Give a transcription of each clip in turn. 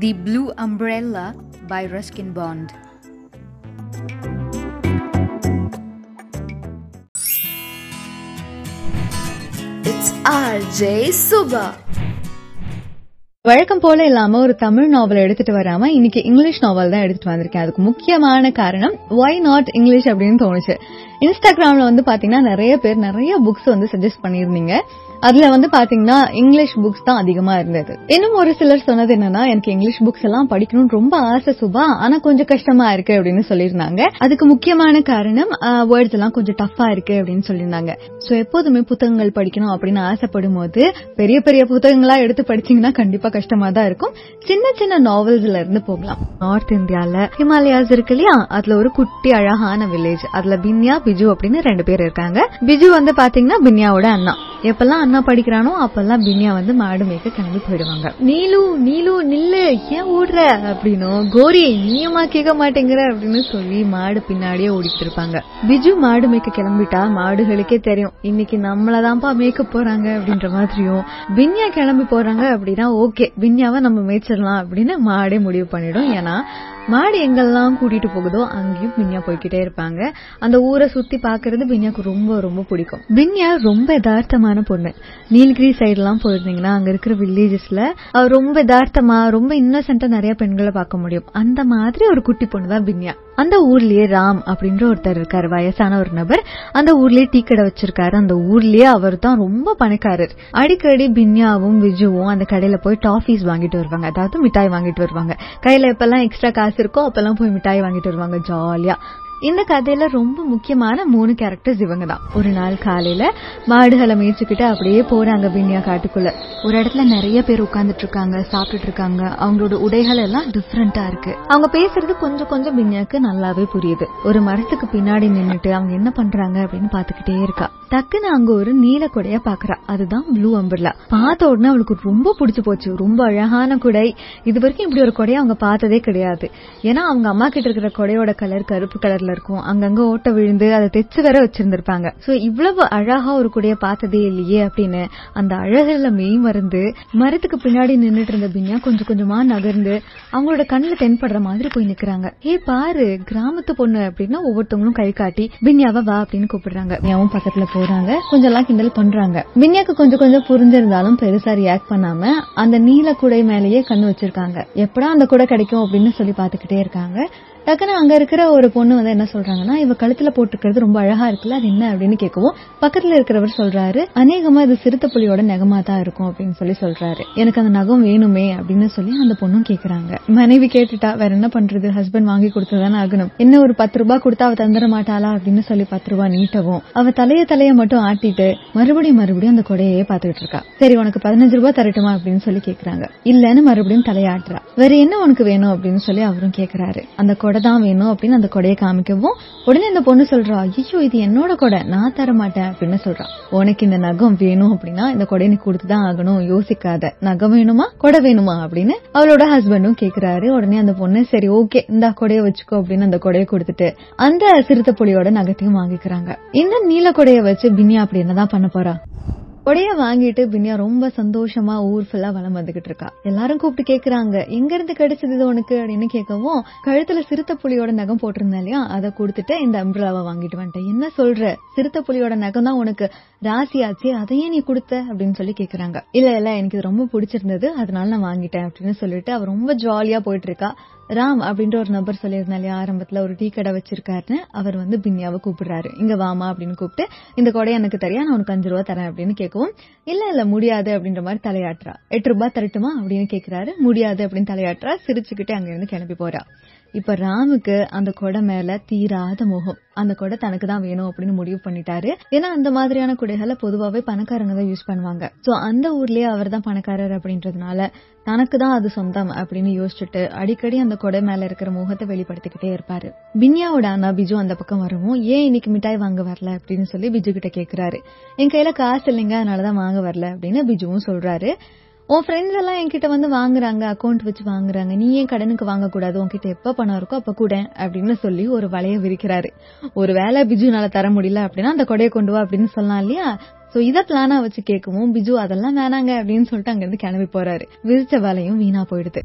The Blue Umbrella by Ruskin Bond. It's RJ Suba. வழக்கம் போல இல்லாம ஒரு தமிழ் நாவல் எடுத்துட்டு வராம இன்னைக்கு இங்கிலீஷ் நாவல் தான் எடுத்துட்டு வந்திருக்கேன் அதுக்கு முக்கியமான காரணம் ஒய் நாட் இங்கிலீஷ் அப்படின்னு தோணுச்சு இன்ஸ்டாகிராம்ல வந்து பாத்தீங்கன்னா நிறைய பேர் நிறைய புக்ஸ் வந்து சஜஸ்ட் பண்ணிருந்தீங்க அதுல வந்து பாத்தீங்கன்னா இங்கிலீஷ் புக்ஸ் தான் அதிகமா இருந்தது. இன்னும் ஒரு சிலர் சொன்னது என்னன்னா எனக்கு இங்கிலீஷ் புக்ஸ் எல்லாம் படிக்கணும்னு ரொம்ப ஆசை சுபா ஆனா கொஞ்சம் கஷ்டமா இருக்கு அப்படின்னு சொல்லியிருந்தாங்க. அதுக்கு முக்கியமான காரணம் வேர்ட்ஸ் எல்லாம் கொஞ்சம் டஃபா இருக்கு அப்படின்னு சொல்லியிருந்தாங்க. சோ எப்போதுமே புத்தகங்கள் படிக்கணும் அப்படின்னு ஆசைப்படும் போது பெரிய பெரிய புத்தகங்களா எடுத்து படிச்சீங்கன்னா கண்டிப்பா கஷ்டமா தான் இருக்கும். சின்ன சின்ன நாவல்ஸ்ல இருந்து போகலாம். நார்த் இந்தியால ஹிமாலயாஸ் இருக்கு இல்லையா? அதுல ஒரு குட்டி அழகான வில்லேஜ் அதுல பின்யா பிஜு அப்படின்னு ரெண்டு பேர் இருக்காங்க. பிஜு வந்து பாத்தீங்கன்னா பின்யாவோட அண்ணா. எப்பெல்லாம் அண்ணா படிக்கிறானோ அப்பெல்லாம் பின்யா வந்து மாடு மேய்க்க கிளம்பி போயிடுவாங்க. நீலு நீலு நில்லு ஏன் ஓடுற? அப்படின்னும் கோரி நீயமா கேட்க மாட்டேங்கிற அப்படின்னு சொல்லி மாடு பின்னாடியே ஓடிட்டு இருப்பாங்க பிஜு மாடு மேய்க்க கிளம்பிட்டா மாடுகளுக்கே தெரியும். இன்னைக்கு நம்மளதான்ப்பா மேய்க்க போறாங்க அப்படின்ற மாதிரியும். பின்யா கிளம்பி போறாங்க அப்படின்னா ஓகே பின்யாவை நம்ம மேய்ச்சிடலாம் அப்படின்னு மாடே முடிவு பண்ணிடும். ஏன்னா மாடு எங்கெல்லாம் கூட்டிட்டு போகுதோ அங்கேயும் பின்யா போய்கிட்டே இருப்பாங்க. அந்த ஊரை சுத்தி பாக்குறது பின்யாக்கு ரொம்ப ரொம்ப பிடிக்கும். பின்யா ரொம்ப யதார்த்தமான பொண்ணு. நீலகிரி சைடு எல்லாம் போயிருந்தீங்கன்னா அங்க இருக்கிற வில்லேஜஸ்ல ரொம்ப யதார்த்தமா ரொம்ப இன்னசென்டா நிறைய பெண்களை பார்க்க முடியும். அந்த மாதிரி ஒரு குட்டி பொண்ணு தான் பின்யா. அந்த ஊர்லயே ராம் அப்படின்ற ஒருத்தர் இருக்காரு. வயசான ஒரு நபர். அந்த ஊர்லயே டீ கடை வச்சிருக்காரு. அந்த ஊர்லயே அவர் தான் ரொம்ப பணக்காரர். அடிக்கடி பின்யாவும் விஜுவும் அந்த கடையில போய் டாஃபீஸ் வாங்கிட்டு வருவாங்க. அதாவது மிட்டாய் வாங்கிட்டு வருவாங்க. கையில எப்பெல்லாம் எக்ஸ்ட்ரா காசு இருக்கோ அப்பெல்லாம் போய் மிட்டாய் வாங்கிட்டு வருவாங்க ஜாலியா இந்த கதையில ரொம்ப முக்கியமான மூணு கேரக்டர்ஸ் இவங்க தான் ஒரு நாள் காலையில மாடுகளை மேய்ச்சிக்கிட்டு அப்படியே போறாங்க பின்யா காட்டுக்குள்ள. ஒரு இடத்துல நிறைய பேர் உட்கார்ந்துட்டு இருக்காங்க சாப்பிட்டுட்டு இருக்காங்க அவங்களோட உடைகள் எல்லாம் டிஃப்ரெண்டா இருக்கு. அவங்க பேசுறது கொஞ்சம் கொஞ்சம் பின்யாக்கு நல்லாவே புரியுது. ஒரு மரத்துக்கு பின்னாடி நின்னுட்டு அவங்க என்ன பண்றாங்க அப்படின்னு பாத்துக்கிட்டே இருக்கா. டக்குன்னு அங்க ஒரு நீல குடைய பாக்குறா அதுதான் ப்ளூ அம்பர்லா பார்த்த உடனே அவளுக்கு ரொம்ப பிடிச்சு போச்சு. ரொம்ப அழகான குடை. இது வரைக்கும் இப்படி ஒரு கொடையை அவங்க பார்த்ததே கிடையாது. ஏன்னா அவங்க அம்மா கிட்ட இருக்கிற கொடையோட கலர் கருப்பு கலர்ல இருக்கும். அங்கங்க ஓட்ட விழுந்து அதை தைச்சு வேற வச்சிருந்திருப்பாங்க. சோ இவ்வளவு அழகா ஒரு குடைய பார்த்ததே இல்லையே அப்படின்னு அந்த அழகுல மெய் மறந்து மரத்துக்கு பின்னாடி நின்றுட்டு இருந்த பின்யா கொஞ்சம் கொஞ்சமா நகர்ந்து அவங்களோட கண்ணுல தென்படுற மாதிரி போய் நிக்கிறாங்க. ஏ பாரு கிராமத்து பொண்ணு அப்படின்னா ஒவ்வொருத்தவங்களும் கை காட்டி பின்யாவை வா அப்படின்னு கூப்பிடுறாங்க. பின்யாவும் பக்கத்துல போறாங்க. கொஞ்சம் எல்லாம் கிண்டல் பண்றாங்க. பின்யாக்கு கொஞ்சம் கொஞ்சம் புரிஞ்சிருந்தாலும் பெருசா ரியாக்ட் பண்ணாம அந்த நீல குடை மேலேயே கண்ணு வச்சிருக்காங்க. எப்படா அந்த குடை கிடைக்கும்? அப்படின்னு சொல்லி பாத்துக்கிட்டே இருக்காங்க. டக்குன்னு அங்க இருக்கிற ஒரு பொண்ணு வந்து என்ன சொல்றாங்கன்னா இவ கழுத்துல போட்டுக்கிறது ரொம்ப அழகா இருக்குல்ல அது என்ன? அப்படின்னு கேட்கவும் பக்கத்துல இருக்கிறவர் சொல்றாரு அநேகமா இது சிறுத்தை புலியோட நகமா தான் இருக்கும் அப்படின்னு சொல்லி சொல்றாரு. எனக்கு அந்த நகம் வேணுமே அப்படின்னு சொல்லி அந்த பொண்ணும் கேக்குறாங்க. மனைவி கேட்டுட்டா வேற என்ன பண்றது? ஹஸ்பண்ட் வாங்கி கொடுத்ததானே ஆகணும். என்ன ஒரு பத்து ரூபாய் கொடுத்தா அவ தந்துட மாட்டாளா? அப்படின்னு சொல்லி பத்து ரூபாய் நீட்டவும் அவ தலைய தலைய மட்டும் ஆட்டிட்டு மறுபடியும் மறுபடியும் அந்த கொடையே பாத்துக்கிட்டு இருக்கா. சரி உனக்கு பதினஞ்சு ரூபாய் தரட்டுமா? அப்படின்னு சொல்லி கேக்குறாங்க. இல்லன்னு மறுபடியும் தலையாட்டுறா. வேற என்ன உனக்கு வேணும்? அப்படின்னு சொல்லி அவரும் கேக்குறாரு. அந்த கொடை தான் வேணும் அப்படின்னு அந்த கொடையை காமிக்கவும் உடனே இந்த பொண்ணு சொல்றா ஐயோ இது என்னோட கொடை நான் தர மாட்டேன் அப்படின்னு சொல்றா. உனக்கு இந்த நகம் வேணும் அப்படின்னா இந்த கொடை நீ கொடுத்துதான் ஆகணும் யோசிக்காத. நகம் வேணுமா கொடை வேணுமா? அப்படின்னு அவளோட ஹஸ்பண்டும் கேக்குறாரு. உடனே அந்த பொண்ணு சரி ஓகே இந்த கொடையை வச்சுக்கோ அப்படின்னு அந்த கொடையை கொடுத்துட்டு அந்த சிறுத்தை புலியோட நகத்தையும் வாங்கிக்கிறாங்க. இந்த நீல கொடையை வச்சு பின்யா அப்படி என்னதான் பண்ண போறா? உடைய வாங்கிட்டு பின்யா ரொம்ப சந்தோஷமா ஊர் ஃபுல்லா வளம் வந்துகிட்டு இருக்கா. எல்லாரும் கூப்பிட்டு கேக்குறாங்க. எங்க இருந்து கிடைச்சது இது உனக்கு? அப்படின்னு கேட்கவும் கழுத்துல சிறுத்தை புலியோட நகம் போட்டிருந்தேன் இல்லையா? அதை கொடுத்துட்டு இந்த அம்பிரலாவை வாங்கிட்டு வந்துட்டேன். என்ன சொல்ற? சிறுத்தை புலியோட நகம் தான் உனக்கு ராசியாச்சு அதையே நீ கொடுத்த? அப்படின்னு சொல்லி கேக்குறாங்க. இல்ல இல்ல எனக்கு இது ரொம்ப பிடிச்சிருந்தது. அதனால நான் வாங்கிட்டேன் அப்படின்னு சொல்லிட்டு அவர் ரொம்ப ஜாலியா போயிட்டு இருக்கா ராம் அப்படின்ற ஒரு நபர் சொல்லியிருந்தா இல்லையா? ஆரம்பத்துல ஒரு டீ கடை வச்சிருக்காருன்னு அவர் வந்து பின்யாவை கூப்பிடுறாரு. இங்க வாமா அப்படின்னு கூப்பிட்டு இந்த கொடை எனக்கு தெரியா நான் உனக்கு அஞ்சு ரூபா தரேன் அப்படின்னு கேட்கும் கேட்கவும் இல்ல இல்ல முடியாது அப்படின்ற மாதிரி தலையாட்டுறா. எட்டு ரூபாய் தரட்டுமா அப்படின்னு கேக்குறாரு. முடியாது அப்படின்னு தலையாட்டுறா. சிரிச்சுக்கிட்டே அங்க இருந்து கிளம்பி போறா. இப்ப ராமுக்கு அந்த கொடை மேல தீராத மோகம். அந்த கொடை தனக்கு தான் வேணும் அப்படின்னு முடிவு பண்ணிட்டாரு. ஏன்னா அந்த மாதிரியான குடைகளை பொதுவாவே பணக்காரங்க தான் யூஸ் பண்ணுவாங்க. சோ அந்த ஊர்லயே அவர் தான் பணக்காரர் அப்படின்றதுனால தனக்கு தான் அது சொந்தம் அப்படின்னு யோசிச்சுட்டு அடிக்கடி அந்த கொடை மேல இருக்கிற முகத்தை வெளிப்படுத்திக்கிட்டே இருப்பாரு. பின்யாவோட அண்ணா பிஜு அந்த பக்கம் வரவும். ஏன் இன்னைக்கு மிட்டாய் வாங்க வரல அப்படின்னு சொல்லி பிஜு கிட்ட கேக்குறாரு. என் கையில காசு இல்லைங்க அதனாலதான் வாங்க வரல அப்படின்னு பிஜுவும் சொல்றாரு. உன் ஃப்ரெண்ட்ஸ் எல்லாம் என்கிட்ட வந்து வாங்குறாங்க அக்கௌண்ட் வச்சு வாங்குறாங்க. நீ ஏன் கடனுக்கு வாங்கக்கூடாது. உன்கிட்ட எப்ப பணம் இருக்கோ அப்ப கூட அப்படின்னு சொல்லி ஒரு வலைய விரிக்கிறாரு. ஒரு வேலை பிஜுனால தர முடியல அப்படின்னா அந்த கொடையை கொண்டு வா அப்படின்னு சொல்லலாம் இல்லையா? சோ இத பிளானா வச்சு கேட்கவும் பிஜு அதெல்லாம் வேணாங்க அப்படின்னு சொல்லிட்டு அங்க இருந்து கிளம்பி போறாரு. விரிச்ச வேலையும் வீணா போயிடுது.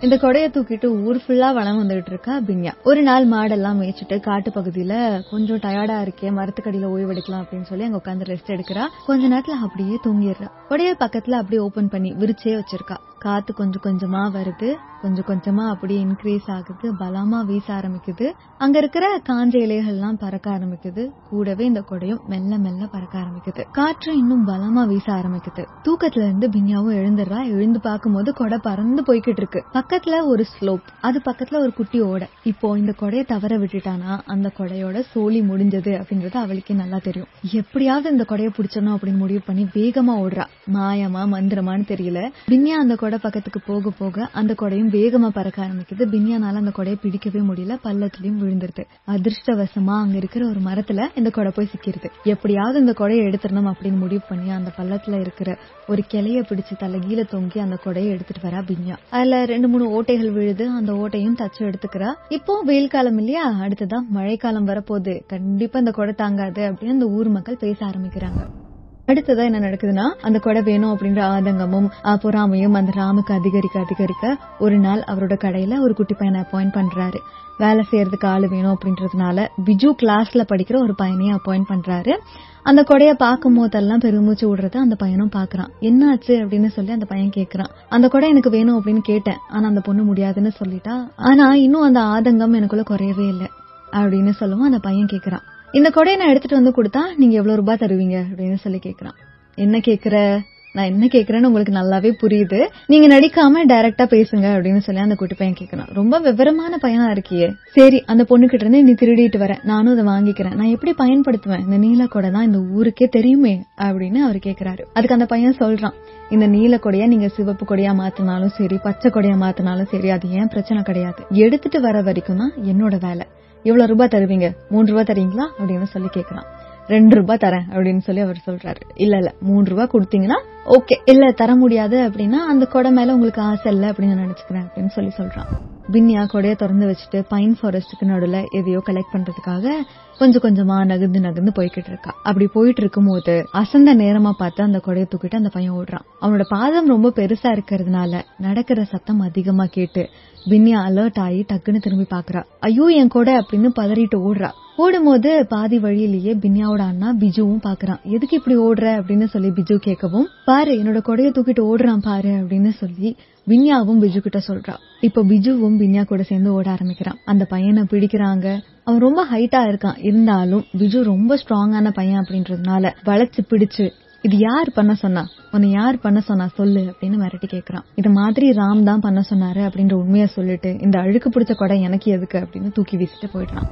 இந்த கொடைய தூக்கிட்டு ஊர் ஃபுல்லா வளம் வந்துகிட்டு இருக்கா பின்யா. ஒரு நாள் மாடெல்லாம் மேய்ச்சிட்டு காட்டு பகுதியில கொஞ்சம் டயர்டா இருக்கே மரத்துக்கடியில ஓய்வெடுக்கலாம் அப்படின்னு சொல்லி அங்க உட்காந்து ரெஸ்ட் எடுக்கிறா. கொஞ்ச நேரத்துல அப்படியே தூங்கிடுறா. கொடைய பக்கத்துல அப்படியே ஓபன் பண்ணி விரிச்சே வச்சிருக்கா. காத்து கொஞ்சம் கொஞ்சமா வருது. கொஞ்சம் கொஞ்சமா அப்படியே இன்க்ரீஸ் ஆகுது. பலமா வீச ஆரம்பிக்குது. அங்க இருக்கிற காஞ்ச இலைகள்லாம் பறக்க ஆரம்பிக்குது. கூடவே இந்த கொடையும் மெல்ல மெல்ல பறக்க ஆரம்பிக்குது. காற்று இன்னும் பலமா வீச ஆரம்பிக்குது. தூக்கத்துல இருந்து பின்யாவும் எழுந்துடுறா. எழுந்து பார்க்கும்போது கொடை பறந்து போய்கிட்டு இருக்கு. பக்கத்துல ஒரு ஸ்லோப் அது பக்கத்துல ஒரு குட்டி ஓடை. இப்போ இந்த கொடையை தவற விட்டுட்டானா? அந்த கொடையோட சோழி முடிஞ்சது அப்படின்றது அவளுக்கே நல்லா தெரியும். எப்படியாவது இந்த கொடையை பிடிச்சணும் அப்படின்னு முடிவு பண்ணி வேகமா ஓடுறா. மாயமா மந்திரமான்னு தெரியல. பின்யா அந்த கொடை பக்கத்துக்கு போக போக அந்த கொடையும் வேகமா பறக்க ஆரம்பிக்குது. பின்யானால அந்த கொடையை பிடிக்கவே முடியல. பள்ளத்துலயும் விழுந்துருது. அதிர்ஷ்டவசமா அங்க இருக்கிற ஒரு மரத்துல இந்த கொடை போய் சிக்கிருது. எப்படியாவது இந்த கொடையை எடுத்துடணும் அப்படின்னு முடிவு பண்ணி அந்த பள்ளத்துல இருக்கிற ஒரு கிளைய பிடிச்சு தலைகீழ தொங்கி அந்த கொடையை எடுத்துட்டு வரா பின்யா. அதுல ரெண்டு மூணு ஓட்டைகள் விழுது. அந்த ஓட்டையும் தச்சு எடுத்துக்கிறா. இப்போ வெயில் காலம் இல்லையா? அடுத்ததா மழைக்காலம் வரப்போகுது. கண்டிப்பா இந்த கொடை தாங்காது அப்படின்னு அந்த ஊர் மக்கள் பேச ஆரம்பிக்கிறாங்க. அடுத்ததா என்ன நடக்குதுன்னா அந்த கொடை வேணும் அப்படின்ற ஆதங்கமும் பொறாமையும் அந்த ராமுக்கு அதிகரிக்க அதிகரிக்க ஒரு நாள் அவரோட கடையில ஒரு குட்டி பையனை அப்பாயிண்ட் பண்றாரு. வேலை செய்யறதுக்கு ஆளு வேணும் அப்படின்றதுனால பிஜு கிளாஸ்ல படிக்கிற ஒரு பையனையும் அப்பாயிண்ட் பண்றாரு. அந்த கொடைய பார்க்கும் போதெல்லாம் பெருமூச்சு விடுறத அந்த பையனும் பாக்குறான் என்னாச்சு? அப்படின்னு சொல்லி அந்த பையன் கேக்குறான். அந்த கொடை எனக்கு வேணும் அப்படின்னு கேட்டேன். ஆனா அந்த பொண்ணு முடியாதுன்னு சொல்லிட்டா. ஆனா இன்னும் அந்த ஆதங்கம் எனக்குள்ள குறையவே இல்லை அப்படின்னு சொல்லவும் அந்த பையன் கேக்குறான். இந்த கொடையை நான் எடுத்துட்டு வந்து கொடுத்தா நீங்க எவ்வளவு ரூபாய் தருவீங்க அப்படின்னு சொல்லி கேக்குறான். என்ன கேக்குற? நான் என்ன கேக்குறேன்னு உங்களுக்கு நல்லாவே புரியுது. நீங்க நடிக்காம டைரக்டா பேசுங்க அப்படின்னு சொல்லி அந்த குட்டி பையன் கேக்குறான். ரொம்ப விவரமான பையனா இருக்கியே. சரி அந்த பொண்ணு கிட்ட இருந்து நீ திருடிட்டு வர. நானும் அதை வாங்கிக்கிறேன். நான் எப்படி பயன்படுத்துவேன்? இந்த நீல கொடை தான் இந்த ஊருக்கே தெரியுமே அப்படின்னு அவர் கேக்குறாரு. அதுக்கு அந்த பையன் சொல்றான். இந்த நீல கொடையா நீங்க சிவப்பு கொடையா மாத்தினாலும் சரி பச்சை கொடையா மாத்தினாலும் சரி அது ஏன் பிரச்சனை கிடையாது. எடுத்துட்டு வர வரைக்கும் தான் என்னோட வேலை. எவ்வளவு ரூபாய் தருவீங்க? மூன்று ரூபாய் தரீங்களா? அப்படின்னு சொல்லி கேட்கலாம் ரெண்டு ரூபாய் தரேன் அப்படின்னு சொல்லி அவர் சொல்றாரு. இல்ல இல்ல மூணு ரூபாய் கொடுத்தீங்கன்னா ஓகே இல்ல தர முடியாது அப்படின்னா அந்த கொடை மேல உங்களுக்கு ஆசை இல்ல அப்படின்னு நான் நினைச்சுக்கிறேன் அப்படின்னு சொல்லி சொல்றான். பின்னியா கொடையை திறந்து வச்சுட்டு பைன் ஃபாரஸ்டுக்கு நடுவுல எதையோ கலெக்ட் பண்றதுக்காக கொஞ்சம் கொஞ்சமா நகர்ந்து நகர்ந்து போய்கிட்டு இருக்கா. அப்படி போயிட்டு இருக்கும்போது அசந்த நேரமா பார்த்து அந்த கொடையை தூக்கிட்டு அந்த பையன் ஓடுறான். அவனோட பாதம் ரொம்ப பெருசா இருக்கிறதுனால நடக்கிற சத்தம் அதிகமா கேட்டு பின்னியா அலர்ட் ஆகி டக்குன்னு திரும்பி பாக்குறா ஐயோ என் கொடை அப்படின்னு பதறிட்டு ஓடுறா. ஓடும்போது பாதி வழியிலேயே பின்யாவோட அண்ணா பிஜுவும் பாக்குறான் எதுக்கு இப்படி ஓடுற? அப்படின்னு சொல்லி பிஜு கேட்கவும் பாரு என்னோட கொடைய தூக்கிட்டு ஓடுறான் பாரு அப்படின்னு சொல்லி வின்யாவும் பிஜு கிட்ட சொல்றா. இப்ப பிஜுவும் வின்யா கூட சேர்ந்து ஓட ஆரம்பிக்கிறான். அந்த பையனை பிடிக்கிறாங்க. அவன் ரொம்ப ஹைட்டா இருக்கான். இருந்தாலும் பிஜு ரொம்ப ஸ்ட்ராங்கான பையன் அப்படின்றதுனால வளைச்சு பிடிச்சு இது யார் பண்ண சொன்னா? உன்னை யார் பண்ண சொன்னா சொல்லு அப்படின்னு மிரட்டி கேட்கறான் இது மாதிரி ராம் தான் பண்ண சொன்னாரு அப்படின்ற உண்மையை சொல்லிட்டு இந்த அழுக்கு பிடிச்ச கொடை எனக்கு எதுக்கு? அப்படின்னு தூக்கி வீசிட்டு போயிடுறான்.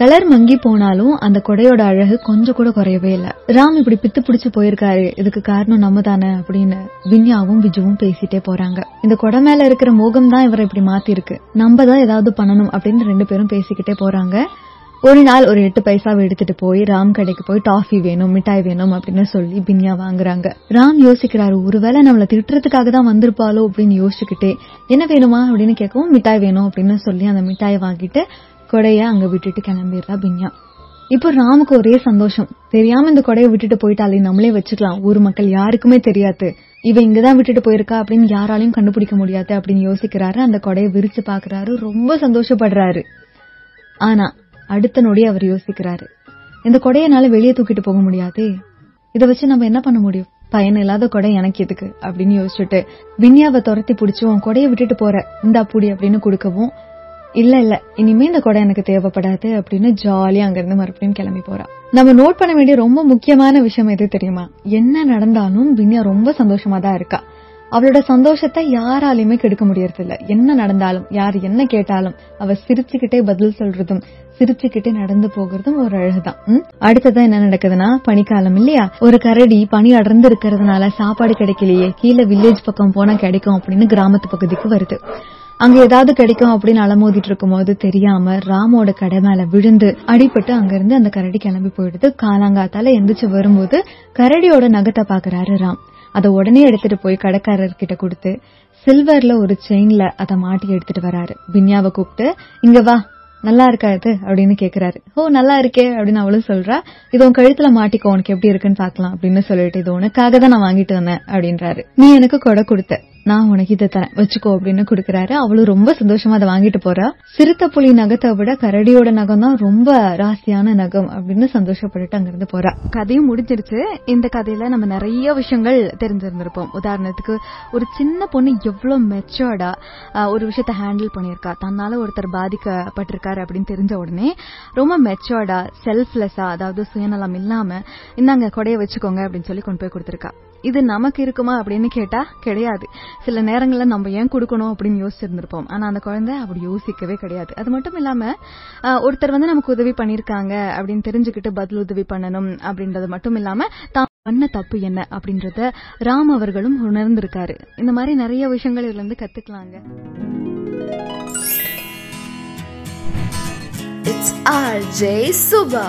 கலர் மங்கி போனாலும் அந்த கொடையோட அழகு கொஞ்சம் கூட குறையவே இல்ல. ராம் இப்படி பித்து பிடிச்சு போயிருக்காரு. இதுக்கு காரணம் நம்ம தானே அப்படின்னு வின்யாவும் விஜுவும் பேசிட்டே போறாங்க. இந்த கொடை மேல இருக்கிற மோகம் தான் இவரை இப்படி மாத்தி இருக்கு நம்ம தான் ஏதாவது பண்ணணும் அப்படின்னு ரெண்டு பேரும் பேசிக்கிட்டே போறாங்க. ஒரு நாள் ஒரு எட்டு பைசாவை எடுத்துட்டு போய் ராம் கடைக்கு போய் டாஃபி வேணும் மிட்டாய் வேணும் அப்படின்னு சொல்லி பின்யா வாங்குறாங்க. ராம் யோசிக்கிறாரு ஒருவேளை நம்மள திட்டுறதுக்காக தான் வந்திருப்பாளோ? அப்படின்னு யோசிச்சுக்கிட்டே என்ன வேணுமா? அப்படின்னு கேட்கவும் மிட்டாய் வேணும் அப்படின்னு சொல்லி அந்த மிட்டாயை வாங்கிட்டு கொடைய அங்க விட்டுட்டு கிளம்பிடுறா பின்யா. இப்போ ராமுக்கு ஒரே சந்தோஷம். தெரியாம இந்த கொடையை விட்டுட்டு போயிட்டாலே நம்மளே வச்சுக்கலாம். ஊர் மக்கள் யாருக்குமே தெரியாது. இவ இங்கதான் விட்டுட்டு போயிருக்கா அப்படின்னு யாராலையும் கண்டுபிடிக்க முடியாது அப்படின்னு யோசிக்கிறாரு. அந்த கொடையை விரிச்சு பாக்குறாரு ரொம்ப சந்தோஷப்படுறாரு. ஆனா அடுத்த நொடி அவர் யோசிக்கிறாரு. இந்த கொடையனால வெளியே தூக்கிட்டு போக முடியாதே. இத வச்சு நம்ம என்ன பண்ண முடியும்? பயன் இல்லாத கொடை எனக்கு எதுக்கு? அப்படின்னு யோசிச்சுட்டு வின்யாவை துரத்தி பிடிச்சி உன் கொடையை விட்டுட்டு போற. இந்தா புடி அப்படின்னு கொடுக்கவும் இல்ல இல்ல. இனிமே இந்த கொடை எனக்கு தேவைப்படாது அப்படின்னு ஜாலியா அங்கிருந்து மறுபடியும் கிளம்பி போறா. நம்ம நோட் பண்ண வேண்டிய ரொம்ப முக்கியமான விஷயம் எது தெரியுமா? என்ன நடந்தாலும் பின்யா ரொம்ப சந்தோஷமா தான் இருக்கா. அவளோட சந்தோஷத்தை யாராலையுமே கெடுக்க முடியறது இல்ல என்ன நடந்தாலும் யார் என்ன கேட்டாலும் அவ சிரிச்சுக்கிட்டே பதில் சொல்றதும் சிரிச்சுக்கிட்டே நடந்து போகிறதும் ஒரு அழகுதான். அடுத்ததான் என்ன நடக்குதுன்னா பனிக்காலம் இல்லையா? ஒரு கரடி பனி அடர்ந்து இருக்கிறதுனால சாப்பாடு கிடைக்கலையே. கீழே வில்லேஜ் பக்கம் போனா கிடைக்கும் அப்படின்னு கிராமத்து பகுதிக்கு வருது. அங்க ஏதாவது கிடைக்கும் அப்படின்னு அலமோதிட்டு இருக்கும்போது தெரியாம ராமோட கடை மேல விழுந்து அடிபட்டு அங்கிருந்து அந்த கரடி கிளம்பி போயிடுது. காலாங்காத்தால எந்திரிச்சு வரும்போது கரடியோட நகத்தை பாக்குறாரு ராம். அதை உடனே எடுத்துட்டு போய் கடைக்காரர் கிட்ட கொடுத்து சில்வர்ல ஒரு செயின்ல அதை மாட்டி எடுத்துட்டு வராரு. பின்யாவை கூப்பிட்டு இங்க வா நல்லா இருக்கா இது? அப்படின்னு கேக்குறாரு. ஓ நல்லா இருக்கே அப்படின்னு அவளும் சொல்றா. இது உன் கழுத்துல மாட்டிக்கோ உனக்கு எப்படி இருக்குன்னு பாக்கலாம் அப்படின்னு சொல்லிட்டு இது உனக்காக தான் நான் வாங்கிட்டு வந்தேன் அப்படின்றாரு. நீ எனக்கு கொடை கொடுத்த. நான் உனக்கு இதை தரேன். வச்சுக்கோ அப்படின்னு கொடுக்குறாரு. அவளும் ரொம்ப சந்தோஷமா அதை வாங்கிட்டு போறா. சிறுத்தை புலி நகத்தை விட கரடியோட நகம் தான் ரொம்ப ராசியான நகம் அப்படின்னு சந்தோஷப்பட்டுட்டு அங்கிருந்து போறா. கதையும் முடிஞ்சிருச்சு. இந்த கதையில நம்ம நிறைய விஷயங்கள் தெரிஞ்சிருந்திருப்போம். உதாரணத்துக்கு ஒரு சின்ன பொண்ணு எவ்வளவு மெச்சோர்டா ஒரு விஷயத்த ஹேண்டில் பண்ணியிருக்கா. தன்னால ஒருத்தர் பாதிக்கப்பட்டிருக்காரு அப்படின்னு தெரிஞ்ச உடனே ரொம்ப மெச்சோர்டா செல்ஃப்லெஸ்ஸா அதாவது சுயநலம் இல்லாம இந்தாங்க கொடைய வச்சுக்கோங்க அப்படின்னு சொல்லி கொண்டு போய் கொடுத்திருக்கா. இது நமக்கு இருக்குமா அப்படின்னு கேட்டா கிடையாது. சில நேரங்கள்ல நம்ம ஏன் கொடுக்கணும் அப்படின்னு யோசிச்சிருந்திருப்போம். ஆனா அந்த குழந்தை அப்படி யோசிக்கவே கிடையாது. அது மட்டும் இல்லாம ஒருத்தர் வந்து நமக்கு உதவி பண்ணிருக்காங்க அப்படின்னு தெரிஞ்சுக்கிட்டு பதில் உதவி பண்ணணும் அப்படின்றது மட்டும் இல்லாம தான் பண்ண தப்பு என்ன அப்படின்றத ராம் அவர்களும் உணர்ந்திருக்காரு. இந்த மாதிரி நிறைய விஷயங்கள் இதுல இருந்து கத்துக்கலாங்க. It's RJ Suba.